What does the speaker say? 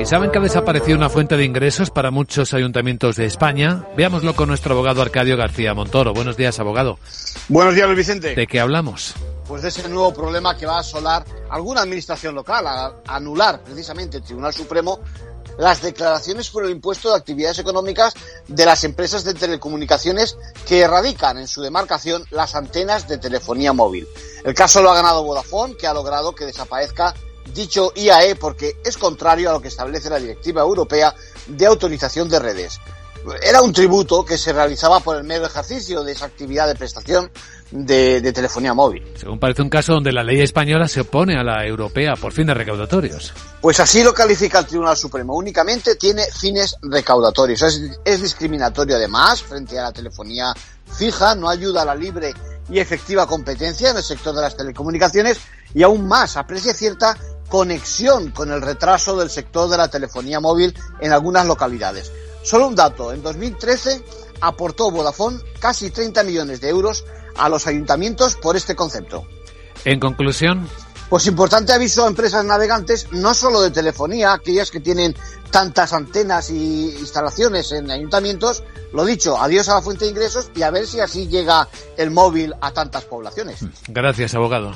¿Y saben que ha desaparecido una fuente de ingresos para muchos ayuntamientos de España? Veámoslo con nuestro abogado Arcadio García Montoro. Buenos días, abogado. Buenos días, Luis Vicente. ¿De qué hablamos? Pues de ese nuevo problema que va a asolar alguna administración local, a anular precisamente el Tribunal Supremo las declaraciones por el impuesto de actividades económicas de las empresas de telecomunicaciones que erradican en su demarcación las antenas de telefonía móvil. El caso lo ha ganado Vodafone, que ha logrado que desaparezca dicho IAE porque es contrario a lo que establece la Directiva Europea de Autorización de Redes. Era un tributo que se realizaba por el mero ejercicio de esa actividad de prestación de, de, telefonía móvil. Según parece un caso donde la ley española se opone a la europea por fines recaudatorios. Pues así lo califica el Tribunal Supremo. Únicamente tiene fines recaudatorios. Es, es discriminatorio además frente a la telefonía fija, no ayuda a la libre y efectiva competencia en el sector de las telecomunicaciones y aún más aprecia cierta conexión con el retraso del sector de la telefonía móvil en algunas localidades. Solo un dato, en 2013 aportó Vodafone casi 30 millones de euros a los ayuntamientos por este concepto. En conclusión. Pues importante aviso a empresas navegantes, no solo de telefonía, aquellas que tienen tantas antenas y instalaciones en ayuntamientos, lo dicho, adiós a la fuente de ingresos y a ver si así llega el móvil a tantas poblaciones. Gracias, abogado.